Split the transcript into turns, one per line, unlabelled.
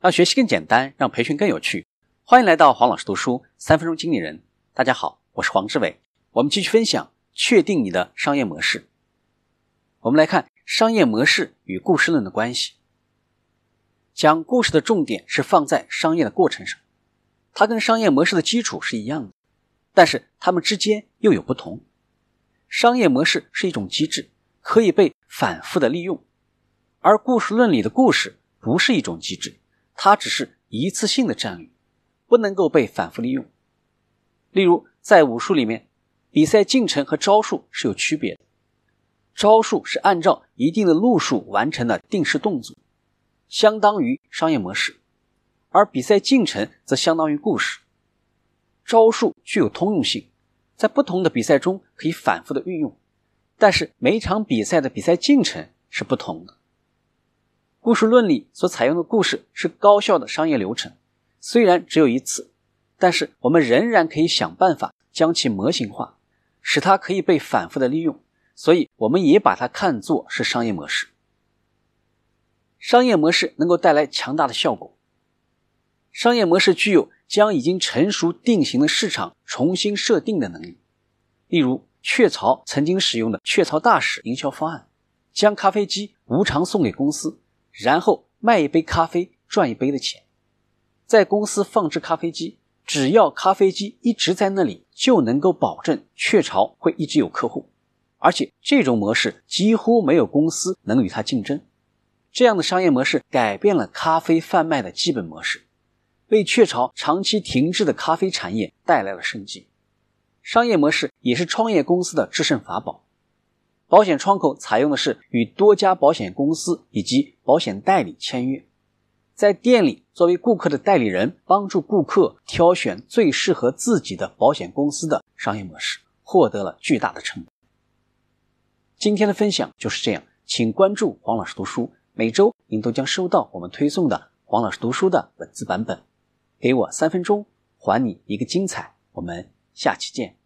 让学习更简单，让培训更有趣。欢迎来到黄老师读书三分钟经理人。大家好，我是黄志伟。我们继续分享，确定你的商业模式。我们来看商业模式与故事论的关系。讲故事的重点是放在商业的过程上，它跟商业模式的基础是一样的，但是它们之间又有不同。商业模式是一种机制，可以被反复的利用，而故事论里的故事不是一种机制。它只是一次性的战略，不能够被反复利用。例如，在武术里面，比赛进程和招数是有区别的。招数是按照一定的路数完成的定式动作，相当于商业模式；而比赛进程则相当于故事。招数具有通用性，在不同的比赛中可以反复的运用，但是每场比赛的比赛进程是不同的。故事论里所采用的故事是高效的商业流程，虽然只有一次，但是我们仍然可以想办法将其模型化，使它可以被反复的利用。所以，我们也把它看作是商业模式。商业模式能够带来强大的效果。商业模式具有将已经成熟定型的市场重新设定的能力。例如，雀巢曾经使用的“雀巢大使”营销方案，将咖啡机无偿送给公司。然后卖一杯咖啡赚一杯的钱，在公司放置咖啡机，只要咖啡机一直在那里，就能够保证雀巢会一直有客户，而且这种模式几乎没有公司能与它竞争。这样的商业模式改变了咖啡贩卖的基本模式，为雀巢长期停滞的咖啡产业带来了生机。商业模式也是创业公司的制胜法宝。保险窗口采用的是与多家保险公司以及保险代理签约，在店里作为顾客的代理人，帮助顾客挑选最适合自己的保险公司的商业模式，获得了巨大的成功。今天的分享就是这样，请关注黄老师读书，每周您都将收到我们推送的黄老师读书的文字版本。给我三分钟，还你一个精彩。我们下期见。